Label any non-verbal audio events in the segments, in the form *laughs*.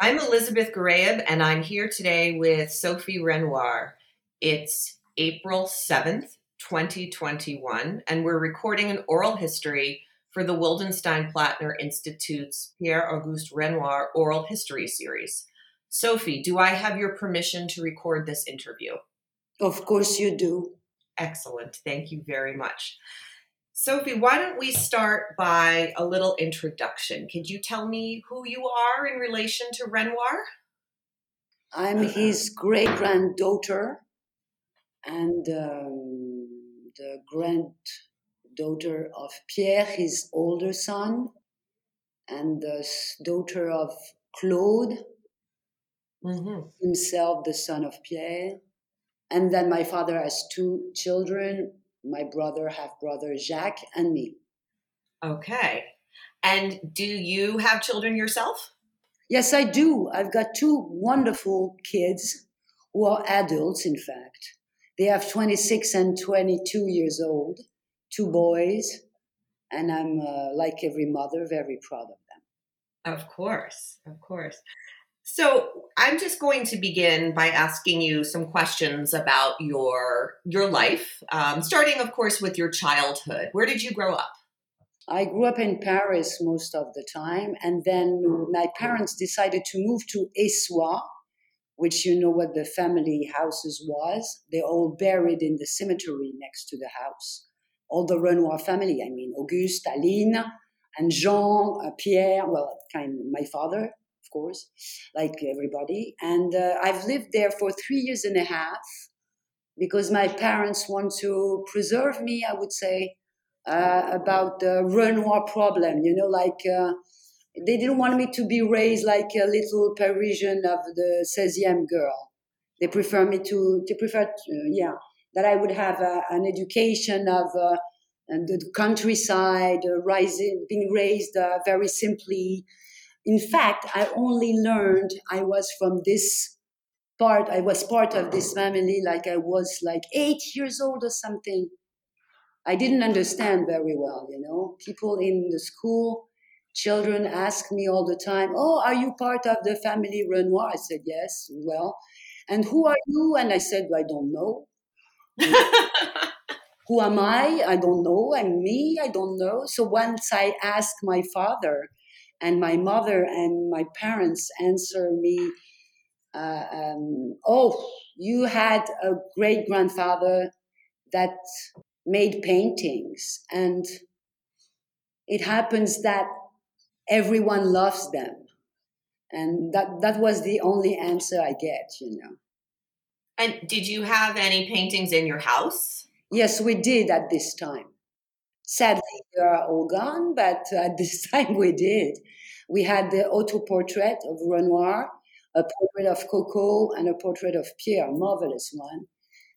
I'm Elizabeth Garaeb, and I'm here today with Sophie Renoir. It's April 7th, 2021, and we're recording an oral history for the Wildenstein Plattner Institute's Pierre Auguste Renoir Oral History Series. Sophie, do I have your permission to record this interview? Of course, you do. Excellent. Thank you very much. Sophie, why don't we start by a little introduction? Could you tell me who you are in relation to Renoir? I'm his great granddaughter and um, the granddaughter of Pierre, his older son, and the daughter of Claude, mm-hmm. himself the son of Pierre. And then my father has two children my brother, half brother Jacques, and me. Okay. And do you have children yourself? Yes, I do. I've got two wonderful kids who are adults, in fact. They have 26 and 22 years old, two boys, and I'm, uh, like every mother, very proud of them. Of course, of course. So I'm just going to begin by asking you some questions about your your life, um, starting, of course, with your childhood. Where did you grow up? I grew up in Paris most of the time, and then my parents decided to move to Essoyes, which you know what the family houses was. They're all buried in the cemetery next to the house. All the Renoir family, I mean, Auguste, Aline, and Jean, uh, Pierre, well, kind of my father, course, like everybody. And uh, I've lived there for three years and a half because my parents want to preserve me, I would say, uh, about the Renoir problem. You know, like uh, they didn't want me to be raised like a little Parisian of the 16e girl. They prefer me to, they prefer, to, yeah, that I would have a, an education of uh, the countryside, uh, rising, being raised uh, very simply, in fact, I only learned I was from this part, I was part of this family like I was like eight years old or something. I didn't understand very well, you know. People in the school, children ask me all the time, Oh, are you part of the family Renoir? I said, Yes. Well, and who are you? And I said, I don't know. *laughs* who am I? I don't know. I'm me. I don't know. So once I asked my father, and my mother and my parents answer me, uh, um, "Oh, you had a great grandfather that made paintings, and it happens that everyone loves them." And that that was the only answer I get, you know. And did you have any paintings in your house? Yes, we did at this time. Sadly, they are all gone, but *laughs* at this time we did. We had the auto portrait of Renoir, a portrait of Coco, and a portrait of Pierre, marvelous one,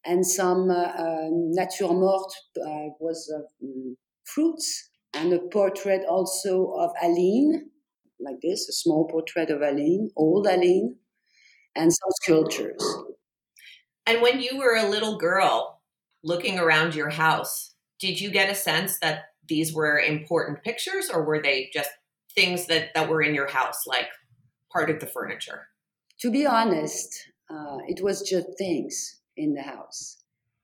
and some uh, uh, nature morte uh, was mm, fruits, and a portrait also of Aline, like this, a small portrait of Aline, old Aline, and some sculptures. And when you were a little girl looking around your house, did you get a sense that these were important pictures or were they just things that, that were in your house, like part of the furniture? To be honest, uh, it was just things in the house.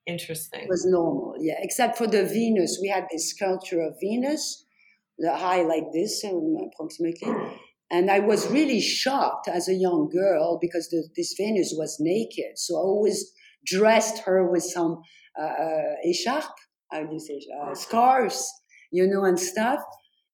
Interesting. It was normal, yeah, except for the Venus. We had this sculpture of Venus, the high like this, um, approximately. And I was really shocked as a young girl because the, this Venus was naked. So I always dressed her with some uh, uh, echarpe, how do you say, uh, scarves, you know, and stuff.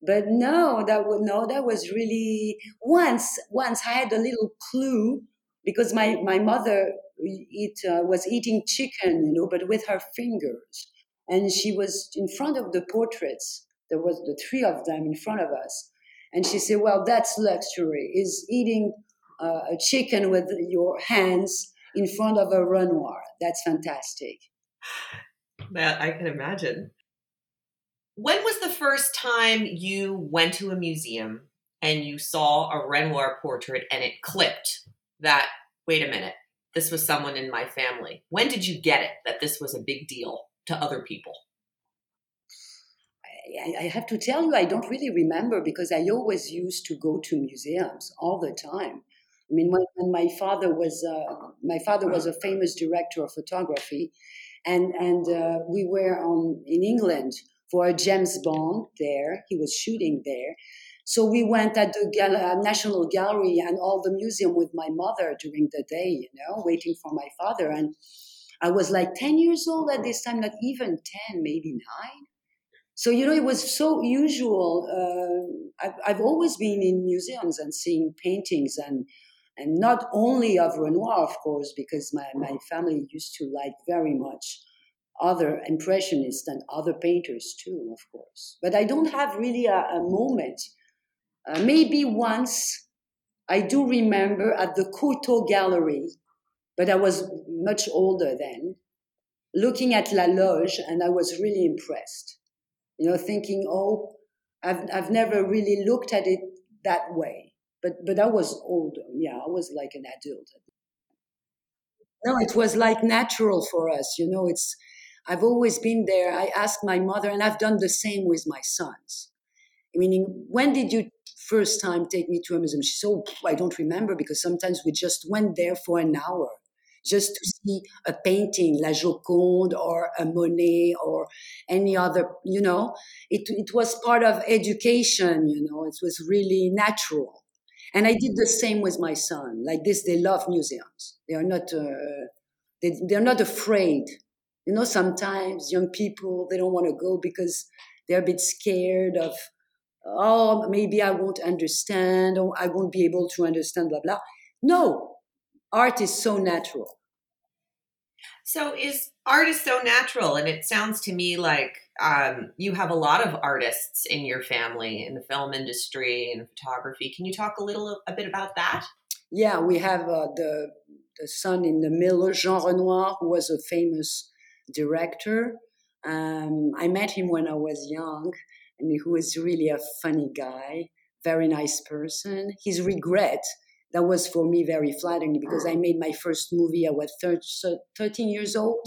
But no, that was no, that was really once. Once I had a little clue because my my mother eat uh, was eating chicken, you know, but with her fingers, and she was in front of the portraits. There was the three of them in front of us, and she said, "Well, that's luxury. Is eating uh, a chicken with your hands in front of a Renoir. That's fantastic." That I can imagine. When was the first time you went to a museum and you saw a Renoir portrait and it clicked that, wait a minute, this was someone in my family? When did you get it that this was a big deal to other people? I, I have to tell you, I don't really remember because I always used to go to museums all the time. I mean, when, when my father was uh, my father was a famous director of photography, and and uh, we were on in England for a James Bond there. He was shooting there. So we went at the Gal- uh, National Gallery and all the museum with my mother during the day, you know, waiting for my father. And I was like 10 years old at this time, not even 10, maybe nine. So, you know, it was so usual. Uh, I've, I've always been in museums and seeing paintings and and not only of Renoir, of course, because my, my family used to like very much other impressionists and other painters too, of course. But I don't have really a, a moment. Uh, maybe once I do remember at the Courtauld Gallery, but I was much older then, looking at La Loge, and I was really impressed. You know, thinking, oh, I've, I've never really looked at it that way. But, but I was older. Yeah, I was like an adult. No, it was like natural for us. You know, it's I've always been there. I asked my mother, and I've done the same with my sons. Meaning, when did you first time take me to a museum? She said, oh, I don't remember because sometimes we just went there for an hour just to see a painting, La Joconde or a Monet or any other, you know. It, it was part of education, you know, it was really natural. And I did the same with my son. Like this, they love museums. They are not, uh, they, they're not afraid you know, sometimes young people, they don't want to go because they're a bit scared of, oh, maybe I won't understand or I won't be able to understand, blah, blah. No, art is so natural. So is art is so natural, and it sounds to me like um, you have a lot of artists in your family in the film industry and photography. Can you talk a little a bit about that? Yeah, we have uh, the the son in the middle, Jean Renoir, who was a famous director. Um, I met him when I was young, and he was really a funny guy, very nice person. His regret that was for me very flattering because I made my first movie. I was 13 years old.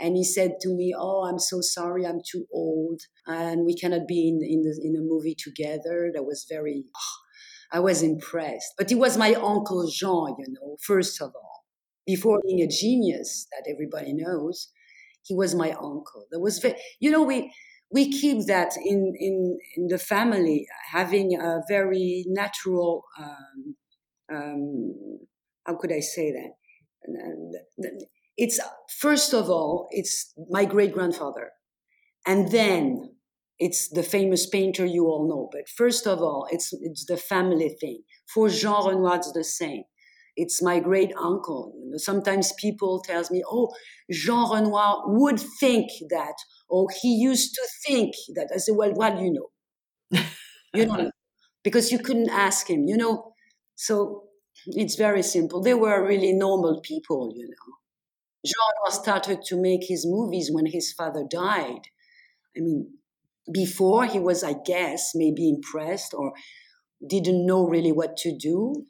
And he said to me, "Oh, I'm so sorry, I'm too old, and we cannot be in in, the, in a movie together." That was very, oh, *sighs* I was impressed. But he was my uncle Jean, you know. First of all, before being a genius that everybody knows, he was my uncle. That was, very, you know, we we keep that in in in the family, having a very natural. Um, um, how could I say that? It's first of all, it's my great grandfather, and then it's the famous painter you all know. But first of all, it's it's the family thing. For Jean Renoir, it's the same it's my great uncle. Sometimes people tells me, "Oh, Jean Renoir would think that," or "He used to think that." I say, "Well, what do you know? *laughs* you don't know because you couldn't ask him. You know, so it's very simple. They were really normal people. You know, Jean Renoir started to make his movies when his father died. I mean, before he was, I guess, maybe impressed or didn't know really what to do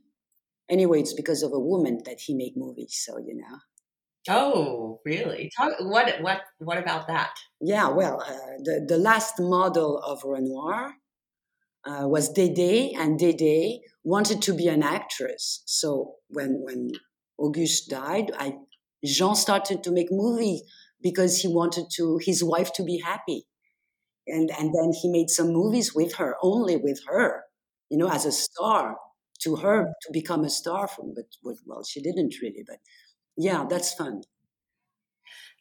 anyway, it's because of a woman that he made movies. So you know. Oh, really? Talk, what what what about that? Yeah, well, uh, the the last model of Renoir uh, was Dédé, and Dédé wanted to be an actress. So when when Auguste died, I Jean started to make movies because he wanted to his wife to be happy, and and then he made some movies with her, only with her, you know, as a star to her to become a star from but well she didn't really but yeah that's fun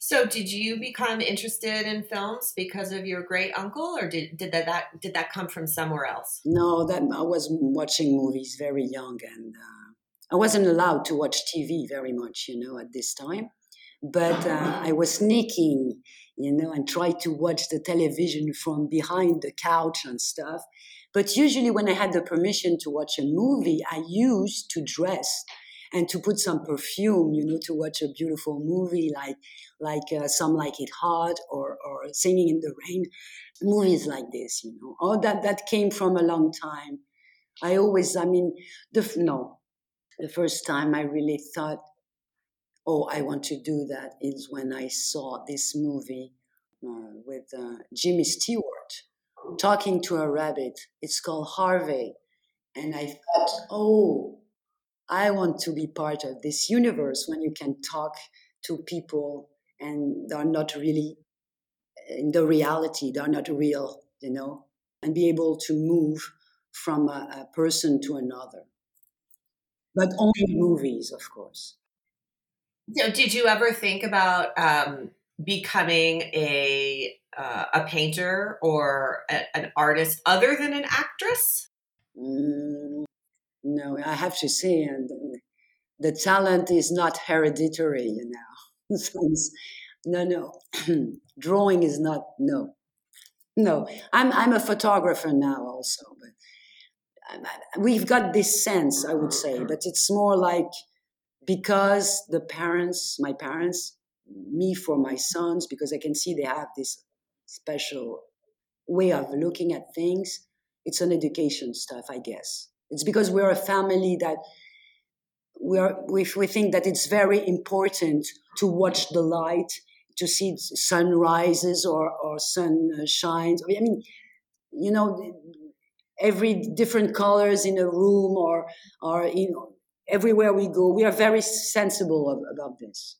so did you become interested in films because of your great uncle or did, did that, that did that come from somewhere else? No that i was watching movies very young and uh, i wasn't allowed to watch tv very much you know at this time. But uh, i was sneaking you know and tried to watch the television from behind the couch and stuff. But usually, when I had the permission to watch a movie, I used to dress and to put some perfume, you know, to watch a beautiful movie like like uh, Some Like It Hot or or Singing in the Rain, movies like this, you know. All that that came from a long time. I always, I mean, the no, the first time I really thought, oh, I want to do that is when I saw this movie uh, with uh, Jimmy Stewart talking to a rabbit. It's called Harvey. And I thought, oh, I want to be part of this universe when you can talk to people and they're not really in the reality, they're not real, you know, and be able to move from a, a person to another. But only movies, of course. So, did you ever think about um, becoming a uh, a painter or a, an artist other than an actress? Mm, no, I have to say, and uh, the talent is not hereditary, you know. *laughs* no, no, *clears throat* drawing is not no, no. I'm I'm a photographer now also, but um, uh, we've got this sense, I would say, mm-hmm. but it's more like because the parents, my parents, me for my sons, because I can see they have this special way of looking at things. It's an education stuff, I guess. It's because we're a family that we are we, we think that it's very important to watch the light, to see sunrises or or sun shines. I mean, you know, every different colors in a room or or you know everywhere we go. We are very sensible of, about this.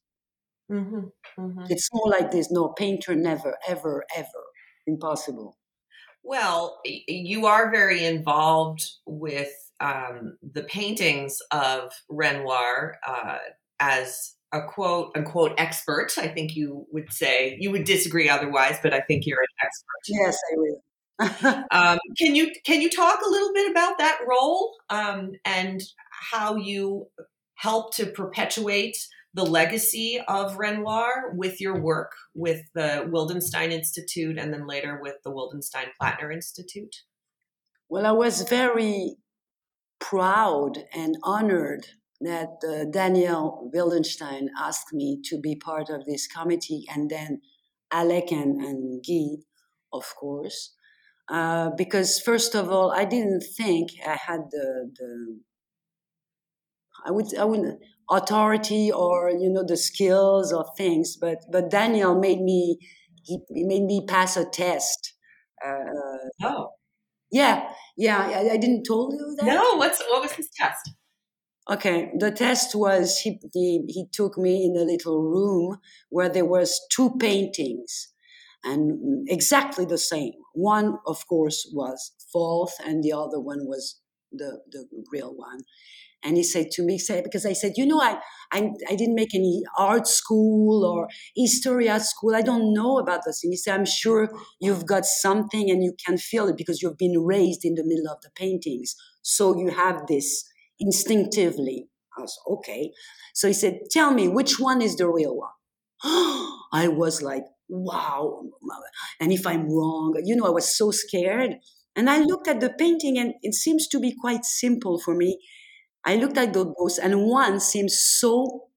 Mm-hmm, mm-hmm. It's more like this. No painter, never, ever, ever, impossible. Well, you are very involved with um, the paintings of Renoir uh, as a quote unquote expert. I think you would say you would disagree otherwise, but I think you're an expert. Yes, I will. *laughs* um, can you can you talk a little bit about that role um, and how you help to perpetuate the legacy of Renoir with your work with the Wildenstein Institute and then later with the Wildenstein Plattner Institute? Well, I was very proud and honored that uh, Daniel Wildenstein asked me to be part of this committee, and then Alec and, and Guy, of course. Uh, because first of all, I didn't think I had the, the I would I would authority or you know the skills or things, but but Daniel made me he, he made me pass a test. Uh, oh, yeah, yeah. I, I, didn't told you that. No, what's what was his test? Okay, the test was he, he he took me in a little room where there was two paintings and exactly the same. One, of course, was false, and the other one was the the real one. And he said to me, said, because I said, you know, I, I, I didn't make any art school or history at school. I don't know about this. And he said, I'm sure you've got something and you can feel it because you've been raised in the middle of the paintings. So you have this instinctively. I was okay. So he said, tell me, which one is the real one? *gasps* I was like, wow. And if I'm wrong, you know, I was so scared. And I looked at the painting and it seems to be quite simple for me. I looked at those and one seemed so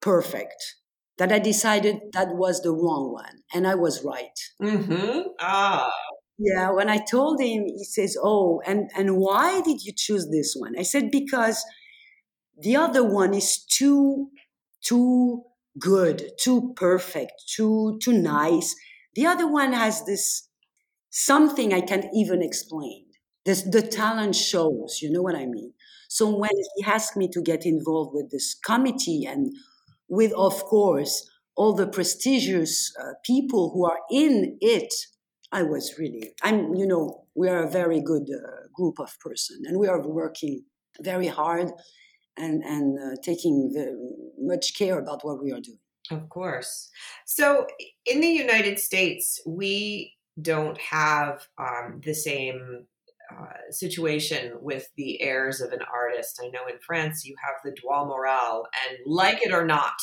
perfect that I decided that was the wrong one. And I was right. Mm-hmm. Ah. Yeah, when I told him, he says, Oh, and, and why did you choose this one? I said, Because the other one is too, too good, too perfect, too, too nice. The other one has this something I can't even explain. This, the talent shows, you know what I mean? So when he asked me to get involved with this committee and with, of course, all the prestigious uh, people who are in it, I was really, I'm, you know, we are a very good uh, group of person and we are working very hard and, and uh, taking much care about what we are doing. Of course. So in the United States, we don't have um, the same uh, situation with the heirs of an artist. I know in France you have the droit moral, and like it or not,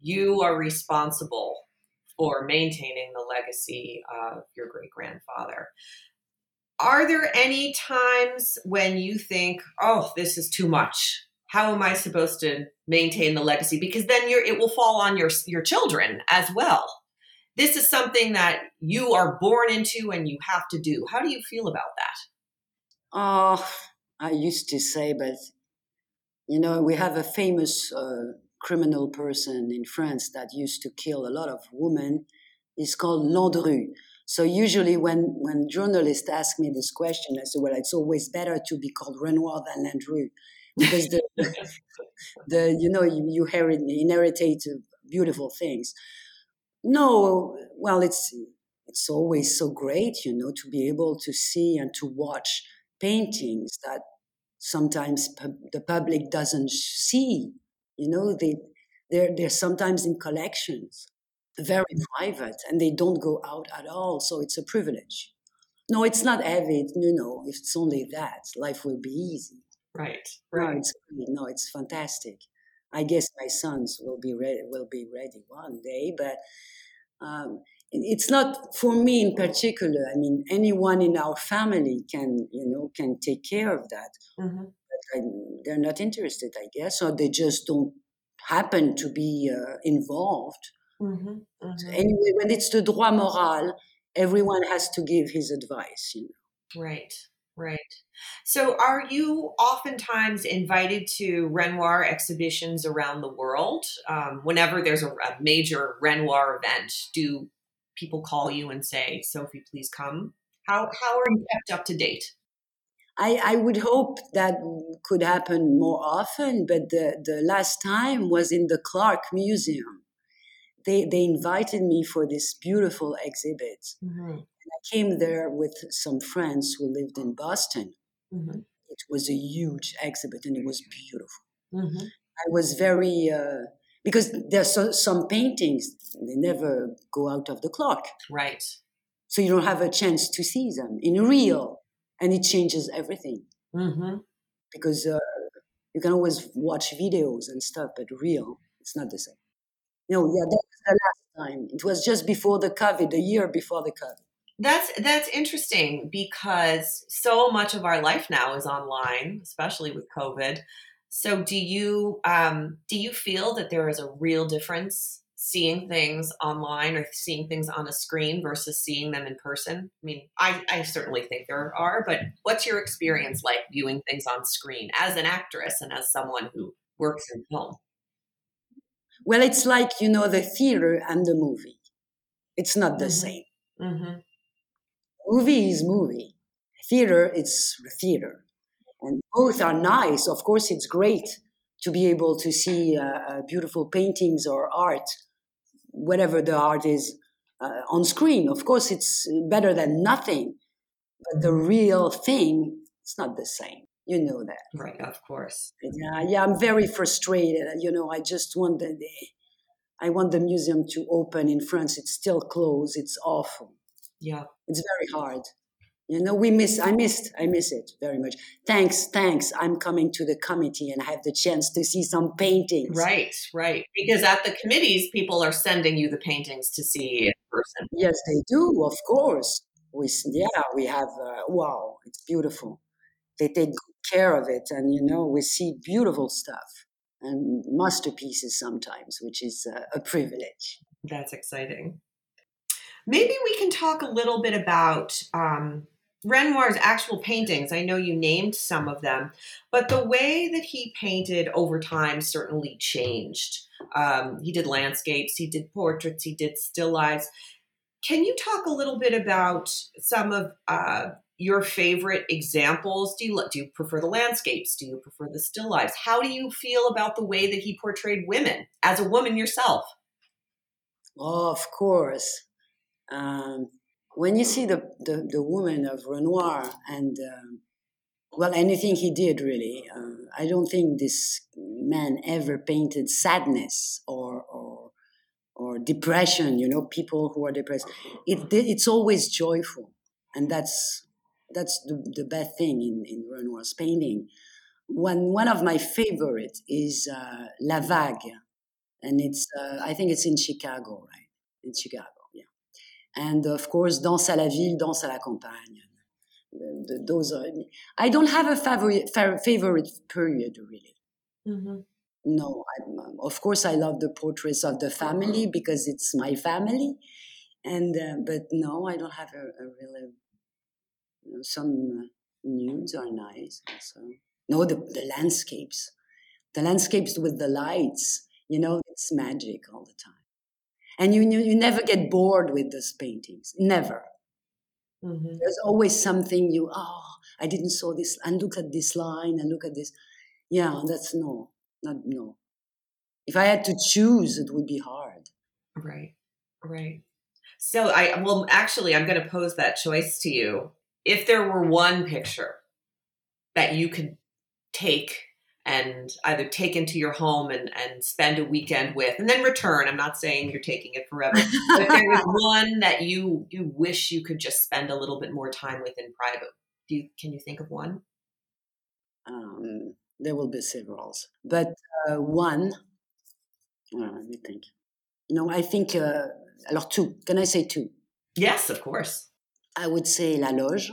you are responsible for maintaining the legacy of your great grandfather. Are there any times when you think, "Oh, this is too much"? How am I supposed to maintain the legacy? Because then it will fall on your your children as well. This is something that you are born into and you have to do. How do you feel about that? Oh, I used to say, but you know, we have a famous uh, criminal person in France that used to kill a lot of women. He's called Landru. So usually, when when journalists ask me this question, I say, "Well, it's always better to be called Renoir than Landru." because the *laughs* the you know you, you inherit beautiful things. No, well, it's it's always so great, you know, to be able to see and to watch paintings that sometimes pu- the public doesn't see. You know, they they're they're sometimes in collections, very private, and they don't go out at all. So it's a privilege. No, it's not heavy. You know, if it's only that, life will be easy. Right. Right. No, it's no, it's fantastic. I guess my sons will be ready. Will be ready one day, but um, it's not for me in particular. I mean, anyone in our family can, you know, can take care of that. Mm-hmm. But I, they're not interested, I guess, or they just don't happen to be uh, involved. Mm-hmm. Mm-hmm. Anyway, when it's the droit moral, everyone has to give his advice. You know. Right. Right. So, are you oftentimes invited to Renoir exhibitions around the world? Um, whenever there's a, a, major Renoir event, do people call you and say, Sophie, please come? How, how are you kept up to date? I, I would hope that could happen more often, but the, the last time was in the Clark Museum. They, they invited me for this beautiful exhibit. Mm-hmm. And I came there with some friends who lived in Boston. Mm-hmm. It was a huge exhibit and it was beautiful. Mm-hmm. I was very uh, because there's so, some paintings they never go out of the Clark. Right. So you don't have a chance to see them in real and it changes everything. Mm-hmm. because uh, you can always watch videos and stuff but real it's not the same. No yeah that was the last time. It was just before the covid the year before the covid. That's that's interesting because so much of our life now is online especially with covid so do you um, do you feel that there is a real difference seeing things online or seeing things on a screen versus seeing them in person? I mean, I, I certainly think there are, but what's your experience like viewing things on screen as an actress and as someone who works in film? Well, it's like, you know, the theater and the movie. It's not the mm-hmm. same. Mm-hmm. Movie is movie. Theater, it's theater both are nice. Of course, it's great to be able to see uh, uh, beautiful paintings or art, whatever the art is, uh, on screen. Of course, it's better than nothing, but the real thing, it's not the same. You know that, right? Of course. Yeah, yeah. I'm very frustrated. You know, I just want the, I want the museum to open in France. It's still closed. It's awful. Yeah, it's very hard. You know, we miss, I missed, I miss it very much. Thanks, thanks. I'm coming to the committee and I have the chance to see some paintings. Right, right. Because at the committees, people are sending you the paintings to see in person. Yes, they do, of course. We, yeah, we have, uh, wow, it's beautiful. They take good care of it and, you know, we see beautiful stuff and masterpieces sometimes, which is uh, a privilege. That's exciting. Maybe we can talk a little bit about um, Renoir's actual paintings, I know you named some of them, but the way that he painted over time certainly changed. Um, he did landscapes, he did portraits, he did still lives. Can you talk a little bit about some of uh, your favorite examples? Do you do you prefer the landscapes? Do you prefer the still lives? How do you feel about the way that he portrayed women as a woman yourself? Oh, of course. Um, when you see the, the, the woman of Renoir and, um, well, anything he did really, uh, I don't think this man ever painted sadness or, or, or depression, you know, people who are depressed. It, it's always joyful. And that's, that's the, the best thing in, in Renoir's painting. One, one of my favorites is uh, La Vague. And it's, uh, I think it's in Chicago, right? In Chicago and of course Danse à la ville, Danse à la campagne. Those are. I don't have a favorite favorite period really. Mm-hmm. No, I'm, of course I love the portraits of the family because it's my family, and uh, but no, I don't have a, a really. You know, some nudes are nice. So no, the the landscapes, the landscapes with the lights. You know, it's magic all the time and you you never get bored with those paintings never mm-hmm. there's always something you oh i didn't saw this and look at this line and look at this Yeah, that's no, not no. If I had to choose, it would be hard. Right, right. So I well, actually, I'm going to pose that choice to you. If there were one picture that you could take and either take into your home and, and spend a weekend with and then return. I'm not saying you're taking it forever. *laughs* but there was one that you you wish you could just spend a little bit more time with in private. Do you can you think of one? Um, there will be several, but uh, one. Well, let me think. No, I think. Uh, alors two. Can I say two? Yes, of course. I would say La Loge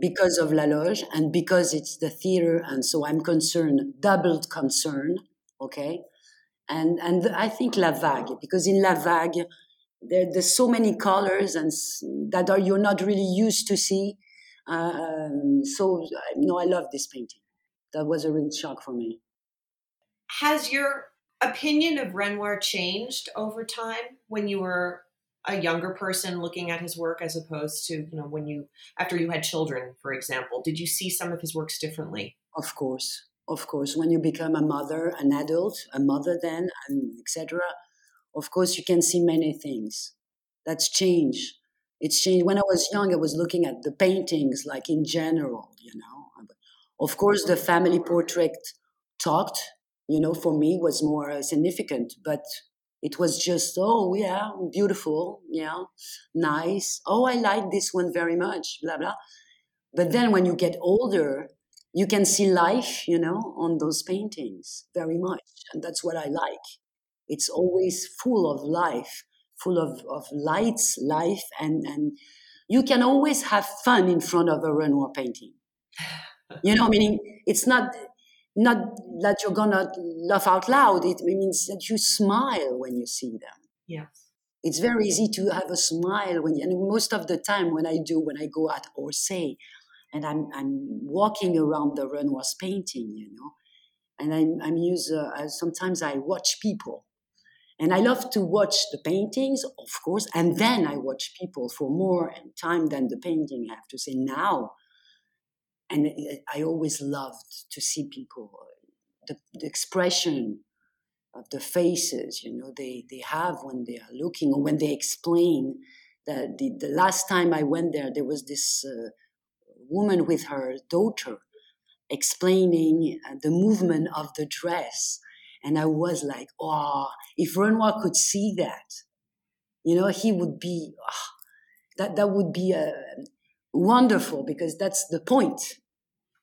because of La Loge and because it's the theater, and so I'm concerned, doubled concern, okay? And and I think La Vague because in La Vague there, there's so many colors and that are you're not really used to see. Um, so no, I love this painting. That was a real shock for me. Has your opinion of Renoir changed over time when you were a younger person looking at his work as opposed to you know when you after you had children for example did you see some of his works differently? Of course of course. When you become a mother an adult a mother then etc of course you can see many things. That's change it's changed. When i was young i was looking at the paintings like in general you know? Of course the family portrait talked you know for me was more significant but it was just oh yeah beautiful yeah nice. Oh i like this one very much blah blah. But then when you get older you can see life you know on those paintings very much and that's what i like. It's always full of life full of, of lights life and and you can always have fun in front of a renoir painting. You know meaning it's not not that you're gonna laugh out loud. It means that you smile when you see them. Yes. It's very easy to have a smile when, you, and most of the time when I do, when I go at Orsay, and I'm I'm walking around the Renoir's painting, you know, and I'm I'm use uh, sometimes I watch people, and I love to watch the paintings, of course, and then I watch people for more time than the painting. I have to say now and I always loved to see people, the, the, expression of the faces, you know, they, they have when they are looking or when they explain. That the, the last time I went there, there was this uh, woman with her daughter explaining uh, the movement of the dress. And I was like, oh, if Renoir could see that, you know, he would be, oh, that, that would be a, wonderful because that's the point.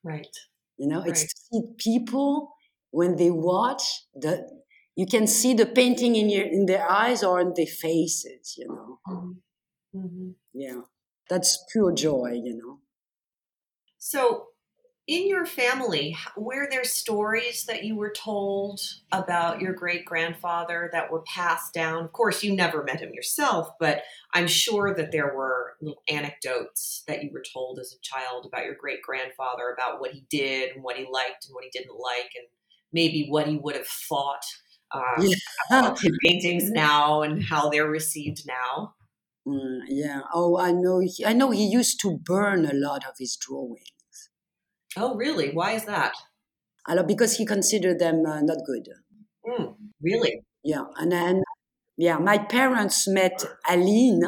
Right. You know, right. it's to see people when they watch the you can see the painting in your in their eyes or in their faces, you know. Mm-hmm. mm-hmm. Yeah. That's pure joy, you know. So in your family, were there stories that you were told about your great grandfather that were passed down? Of course, you never met him yourself, but I'm sure that there were little anecdotes that you were told as a child about your great grandfather, about what he did and what he liked and what he didn't like, and maybe what he would have thought um, yeah. about his paintings now and how they're received now. Mm, yeah. Oh, I know. He, I know he used to burn a lot of his drawings. Oh, really? Why is that? Because he considered them uh, not good. Mm, really? Yeah, and then yeah, my parents met Aline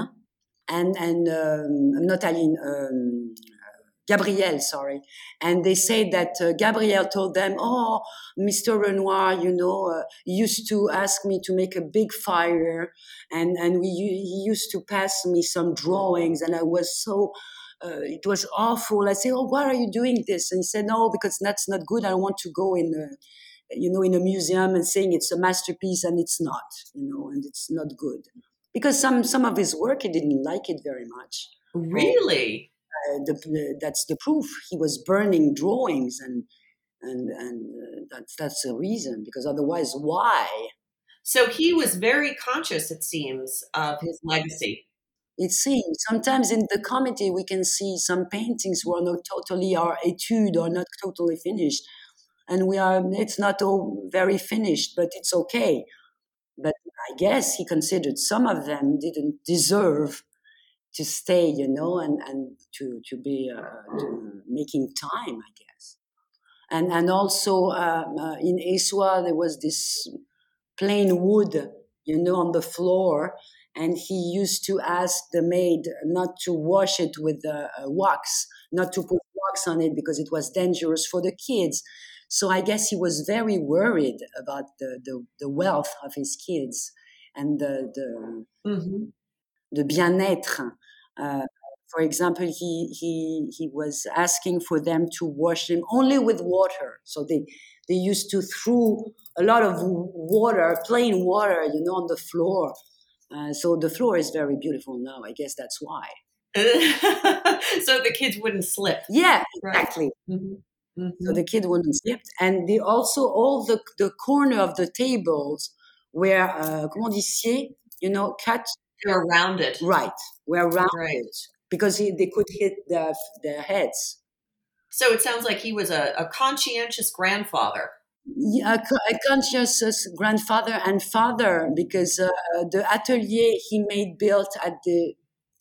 and and um, not Aline, um, Gabrielle, sorry, and they say that uh, Gabrielle told them, "Oh, Mr. Renoir, you know, uh, used to ask me to make a big fire, and and we he used to pass me some drawings, and I was so." Uh, it was awful. I said, oh, why are you doing this? And he said, no, because that's not good. I don't want to go in a, you know, in a museum and saying it's a masterpiece and it's not, you know, and it's not good. Because some, some of his work, he didn't like it very much. Really? Uh, the, the, that's the proof. He was burning drawings and, and, and uh, that's, that's the reason, because otherwise, why? So he was very conscious, it seems, of his legacy it seems. Sometimes in the committee we can see some paintings who are not totally our etude or not totally finished. And we are it's not all very finished but it's okay. But i guess he considered some of them didn't deserve to stay you know and and to to be uh, to making time i guess. And and also um, uh, in Essoyes there was this plain wood, you know, on the floor, and he used to ask the maid not to wash it with uh, wax, not to put wax on it because it was dangerous for the kids. So I guess he was very worried about the, the, the wealth of his kids and the the, mm-hmm. the bien-être. Uh, for example, he, he, he was asking for them to wash him only with water. So they, they used to throw a lot of water, plain water, you know, on the floor. Uh, so the floor is very beautiful now. I guess that's why. *laughs* so the kids wouldn't slip. Yeah, exactly. Right. Mm-hmm. Mm-hmm. So the kid wouldn't slip. And they also, all the, the corner of the tables were, uh, comment you know, cut. They were rounded. Right, were rounded. Right because he, they could hit their, their heads. So it sounds like he was a, a conscientious grandfather. Yeah, a, a, conscientious grandfather and father because uh, the atelier he made built at the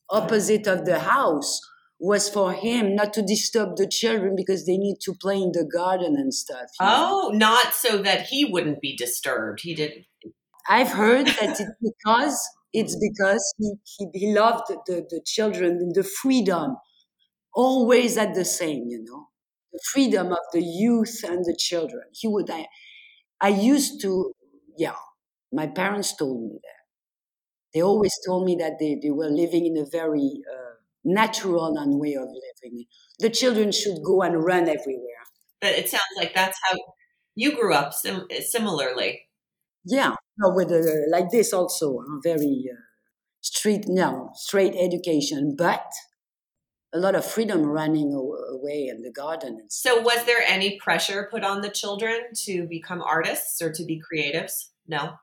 opposite of the house was for him not to disturb the children because they need to play in the garden and stuff. Oh, know? not so that he wouldn't be disturbed. He didn't. I've heard that it's because it's because he, he, he loved the, the children and the freedom, always at the same, you know, the freedom of the youth and the children. He would, I, I used to, yeah, my parents told me that. They always told me that they, they were living in a very uh, natural and way of living. The children should go and run everywhere. But it sounds like that's how you grew up sim- similarly. Yeah, no, with a, like this also, a very uh, street, no, straight education, but a lot of freedom running away in the garden. So, was there any pressure put on the children to become artists or to be creatives? No.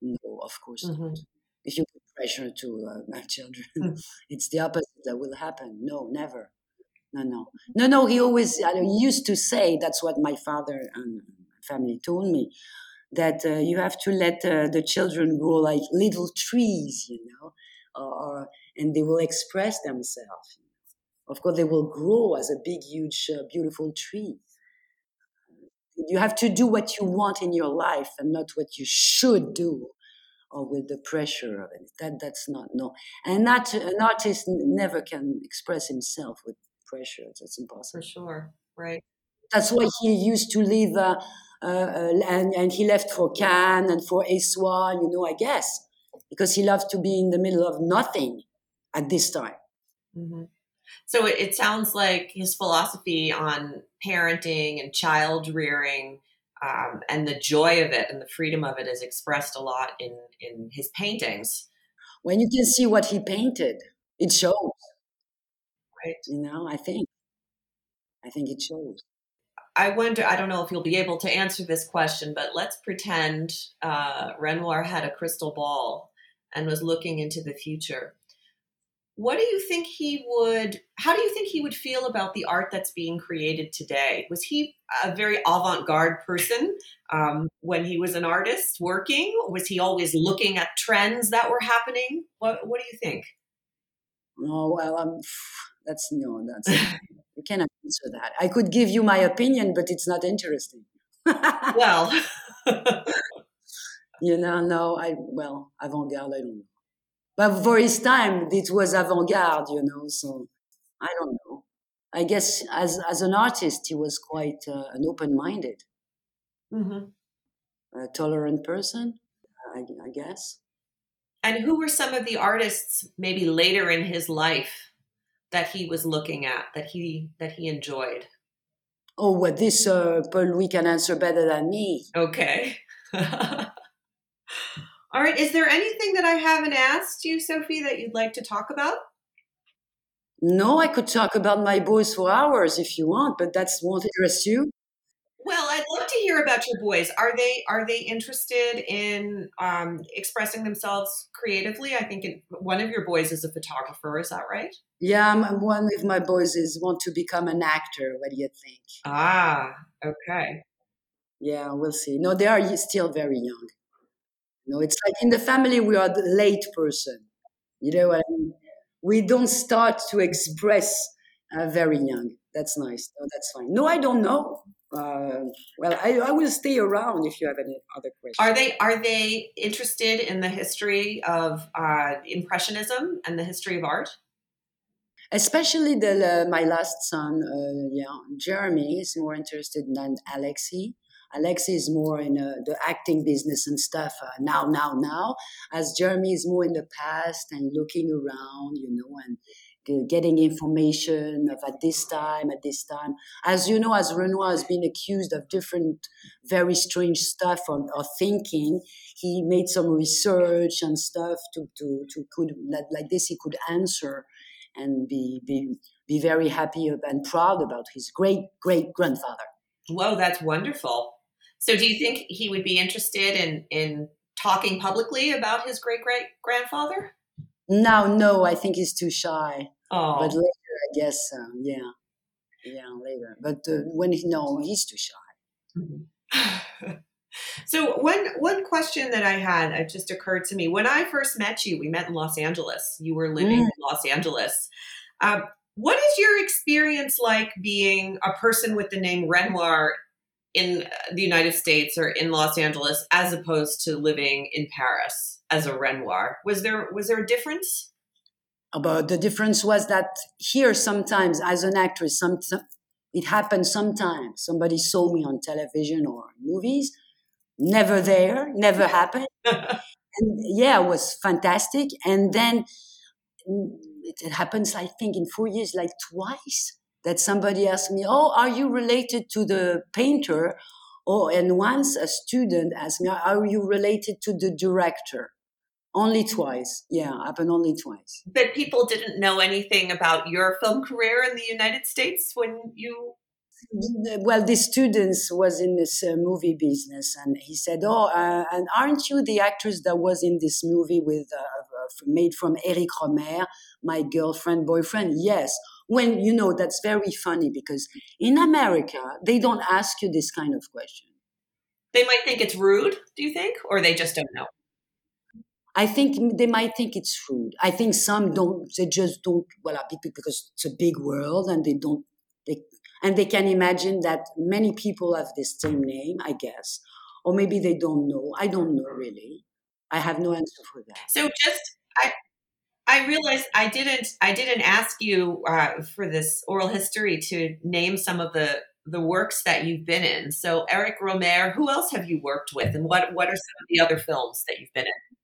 No, of course mm-hmm. not. If you put pressure to uh, *laughs* my children, mm-hmm. it's the opposite that will happen. No, never. No, no, no, no. He always I used to say that's what my father and family told me that uh, you have to let uh, the children grow like little trees, you know, or, and they will express themselves. Of course, they will grow as a big, huge, uh, beautiful tree. You have to do what you want in your life and not what you should do or with the pressure of it. That, that's not, no. And not, an artist never can express himself with pressure. It's impossible. For sure, right. That's why he used to live uh, uh, uh, and, and he left for Cannes and for Essoyes, you know, I guess, because he loved to be in the middle of nothing at this time. Mm-hmm. So it, it, sounds like his philosophy on parenting and child rearing um, and the joy of it and the freedom of it is expressed a lot in, in his paintings. When you can see what he painted, it shows. Right. You know, I think. I think it shows. I wonder, I don't know if you'll be able to answer this question, but let's pretend uh, Renoir had a crystal ball and was looking into the future. What do you think he would, how do you think he would feel about the art that's being created today? Was he a very avant garde person um, when he was an artist working? Was he always looking at trends that were happening? What, what do you think? Oh, well, um, *sighs* that's no, that's *laughs* you cannot answer that. I could give you my opinion, but it's not interesting. *laughs* well, you know, no, I well, avant-garde, I don't know. But for his time, it was avant-garde, you know. So I don't know. I guess as as an artist, he was quite uh, an open-minded, mm-hmm. a tolerant person. I, I guess. And who were some of the artists maybe later in his life that he was looking at that he that he enjoyed? Oh, well, this uh, Paul Louis can answer better than me. Okay. *laughs* All right. Is there anything that I haven't asked you, Sophie, that you'd like to talk about? No, I could talk about my boys for hours if you want, but that won't interest you. Well, I'd love to hear about your boys. Are they are they interested in um, expressing themselves creatively? I think it, one of your boys is a photographer. Is that right? Yeah, one of my boys is want to become an actor. What do you think? Ah, okay. Yeah, we'll see. No, they are still very young. No, it's like in the family we are the late person. You know I mean? We don't start to express uh, very young. That's nice. No, that's fine. No, I don't know. uh, well, I, I will stay around if you have any other questions. Are they are they interested in the history of uh, impressionism and the history of art? Especially the uh, my last son, uh, yeah, Jeremy is more interested than Alexei. Alexei is more in uh, the acting business and stuff uh, now, now, now. As Jeremy is more in the past and looking around, you know, and getting information of at this time, at this time. As you know, as Renoir has been accused of different very strange stuff or, thinking, he made some research and stuff to, to, to could like this he could answer and be, be, be very happy and proud about his great great grandfather. Whoa, that's wonderful. So do you think he would be interested in, in talking publicly about his great great grandfather? No, no, I think he's too shy. Oh. But later, I guess, uh, yeah, yeah, later. But uh, when he no, he's too shy. *sighs* So one one question that I had it just occurred to me when I first met you. We met in Los Angeles. You were living mm. in Los Angeles. Um, what is your experience like being a person with the name Renoir in the United States or in Los Angeles as opposed to living in Paris as a Renoir? Was there was there a difference? But the difference was that here sometimes as an actress, some, it happened sometimes. Somebody saw me on television or movies, never there, never happened. *laughs* and yeah, it was fantastic. And then mm, it happens, I think, in four years, like twice that somebody asked me, "Oh, are you related to the painter?" Oh, and once a student asked me, "Are you related to the director?" Only twice. Yeah, happened only twice. But people didn't know anything about your film career in the United States when you. Well, the students was in this uh, movie business, and he said, "Oh, uh, and aren't you the actress that was in this movie with uh, uh made from Eric Rohmer, my girlfriend boyfriend?" Yes when you know that's very funny because in America they don't ask you this kind of question. They might think it's rude, do you think? Or they just don't know? I think they might think it's rude. I think some don't, they just don't, well, because it's a big world and they don't, they, and they can imagine that many people have the same name, I guess. Or maybe they don't know. I don't know really. I have no answer for that. So just, I, I realized I didn't I didn't ask you uh, for this oral history to name some of the the works that you've been in. So Eric Rohmer, who else have you worked with, and what what are some of the other films that you've been in?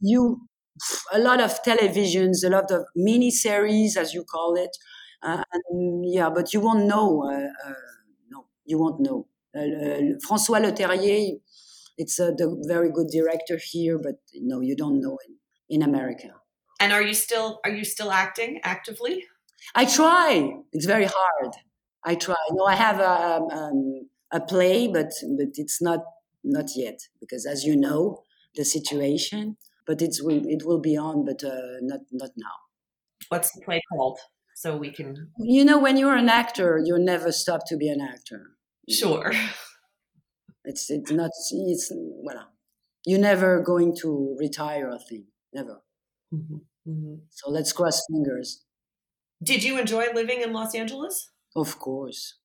You a lot of televisions, a lot of mini series, as you call it. Uh, and, yeah, but you won't know. Uh, uh no, you won't know. Uh, uh, François Leterrier, it's a very good director here, but no, you don't know in, in America. And are you still are you still acting actively? I try. It's very hard. I try. No, I have a um, um, a play, but but it's not not yet because, as you know, the situation. But it's it will be on, but uh, not not now. What's the play called? So we can. You know, when you're an actor, you never stop to be an actor. Sure. *laughs* It's it's not it's well, you're never going to retire. I think never. Mm-hmm. Mm-hmm. So let's cross fingers. Did you enjoy living in Los Angeles? Of course.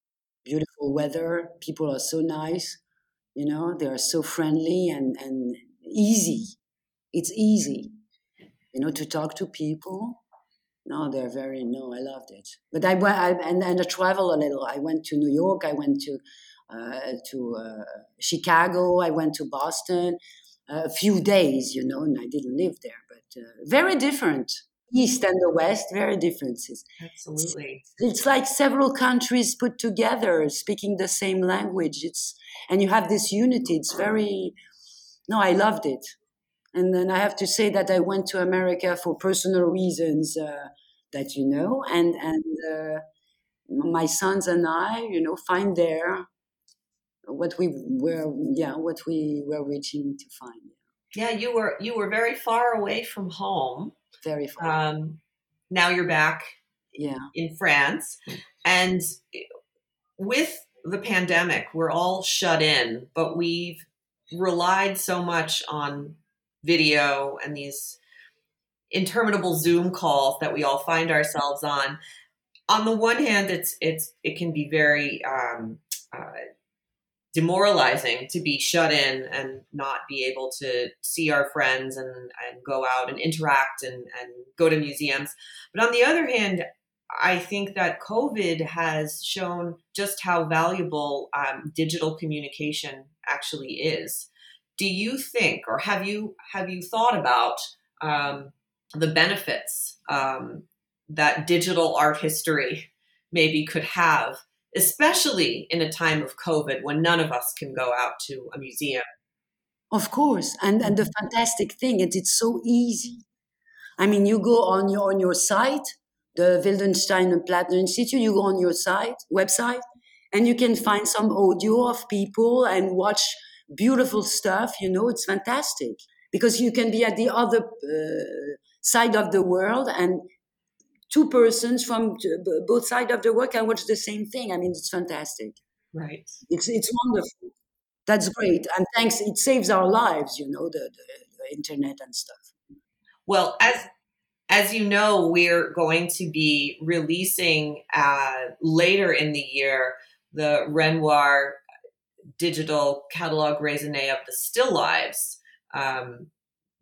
Beautiful weather. People are so nice. You know, they are so friendly and, and easy. It's easy, you know, to talk to people. No, they're very, no, I loved it. But I went, I, and, and I travel a little. I went to New York. I went to, uh, to uh, Chicago. I went to Boston a few days, you know, and I didn't live there, but uh, very different. East and the West, very differences. Absolutely. It's, it's, like several countries put together, speaking the same language. It's and you have this unity. It's very. No, I loved it, and then I have to say that I went to America for personal reasons uh, that you know, and and uh, my sons and I, you know, find there what we were yeah what we were reaching to find. Yeah you were you were very far away from home. Very far. Um, now you're back yeah. in france. And with the pandemic we're all shut in but we've relied so much on video and these interminable zoom calls that we all find ourselves on. On the one hand it's it's it can be very um, uh, demoralizing to be shut in and not be able to see our friends and, and go out and interact and, and go to museums. But on the other hand, I think that COVID has shown just how valuable um, digital communication actually is. Do you think, or have you have you thought about um, the benefits um, that digital art history maybe could have, especially in a time of COVID when none of us can go out to a museum? Of course, and and the fantastic thing is it's so easy. I mean, you go on your on your site the Wildenstein and Plattner Institute, you go on your site, website, and you can find some audio of people and watch beautiful stuff. You know, it's fantastic because you can be at the other uh, side of the world and two persons from both sides of the world can watch the same thing. I mean, it's fantastic. Right. It's it's wonderful. That's great, and thanks. It saves our lives. You know, the, the, the internet and stuff. Well, as as you know, we're going to be releasing uh, later in the year the Renoir digital catalog raisonné of the still lives. Um,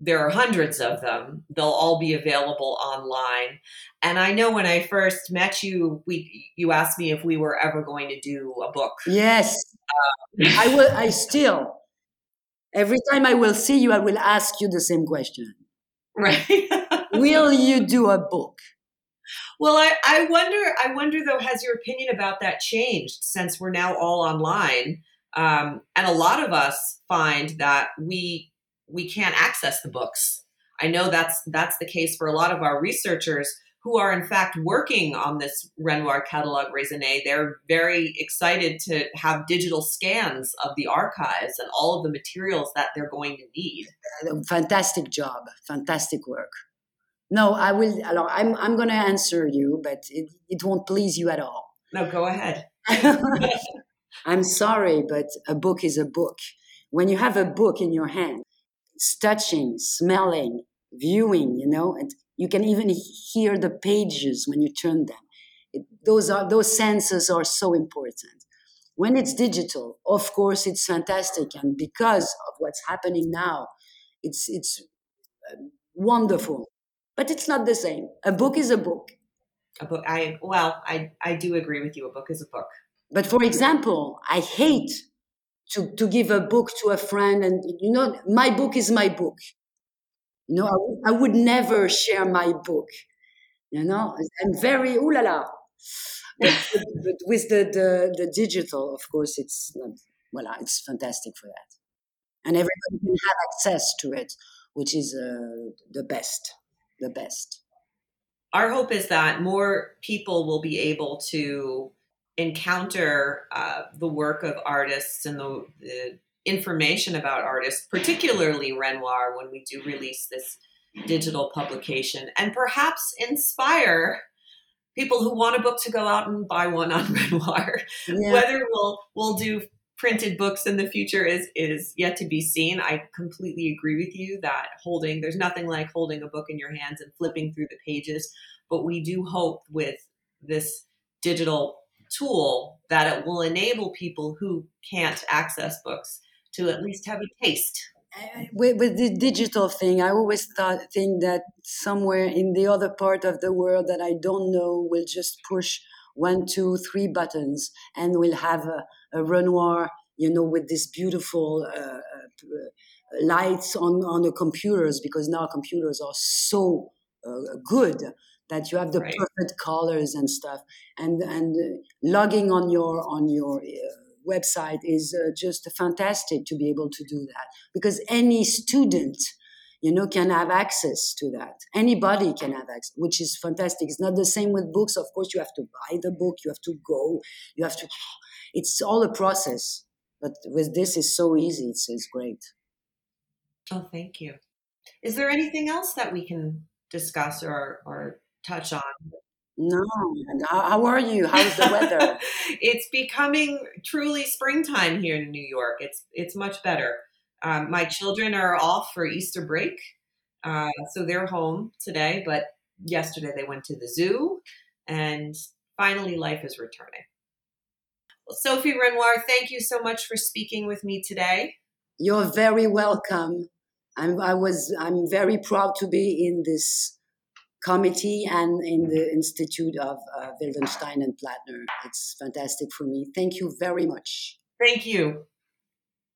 there are hundreds of them. They'll all be available online. And I know when I first met you, we you asked me if we were ever going to do a book. Yes, um, I will. I still every time I will see you, I will ask you the same question. Right. *laughs* will you do a book? Well, I, I wonder. I wonder though, has your opinion about that changed since we're now all online? Um, and a lot of us find that we we can't access the books. I know that's that's the case for a lot of our researchers who are in fact working on this Renoir catalog raisonné. They're very excited to have digital scans of the archives and all of the materials that they're going to need. Uh, fantastic job, fantastic work. No, I will. I'm I'm going to answer you, but it, it won't please you at all. No, go ahead. *laughs* I'm sorry, but a book is a book. When you have a book in your hand, touching, smelling, viewing, you know, and you can even hear the pages when you turn them. It, those are those senses are so important. When it's digital, of course, it's fantastic, and because of what's happening now, it's it's uh, wonderful. But it's not the same. A book is a book. A book. I well, I I do agree with you. A book is a book. But for example, I hate to, to give a book to a friend and you know my book is my book you know, I, would never share my book. You know, I'm very ooh la la. But, but, with the, the, the digital, of course, it's not, well, it's fantastic for that, and everybody can have access to it, which is uh, the best, the best. Our hope is that more people will be able to encounter uh, the work of artists and the, the information about artists, particularly Renoir, when we do release this digital publication, and perhaps inspire people who want a book to go out and buy one on *laughs* Renoir. Yeah. Whether we'll we'll do printed books in the future is is yet to be seen. I completely agree with you that holding there's nothing like holding a book in your hands and flipping through the pages, but we do hope with this digital tool that it will enable people who can't access books to at least have a taste. With, with the digital thing, I always thought think that somewhere in the other part of the world that I don't know will just push one, two, three buttons, and we'll have a, a Renoir, you know, with this beautiful uh, uh, lights on on the computers because now computers are so uh, good that you have the right. perfect colors and stuff, and and uh, logging on your on your uh, website is uh, just fantastic to be able to do that. Because any student you know can have access to that. Anybody can have access which is fantastic. It's not the same with books. Of course you have to buy the book. You have to go. You have to *sighs* it's all a process. But with this it's so easy. It's, it's great. Oh thank you. Is there anything else that we can discuss or or touch on no. How are you? How's the weather? *laughs* it's becoming truly springtime here in New York. It's it's much better. Um, my children are off for Easter break, uh, so they're home today. But yesterday they went to the zoo, and finally life is returning. Well, Sophie Renoir, thank you so much for speaking with me today. You're very welcome. I'm, I was, I'm very proud to be in this committee and in the Institute of uh, Wildenstein and Plattner. It's fantastic for me. Thank you very much. Thank you.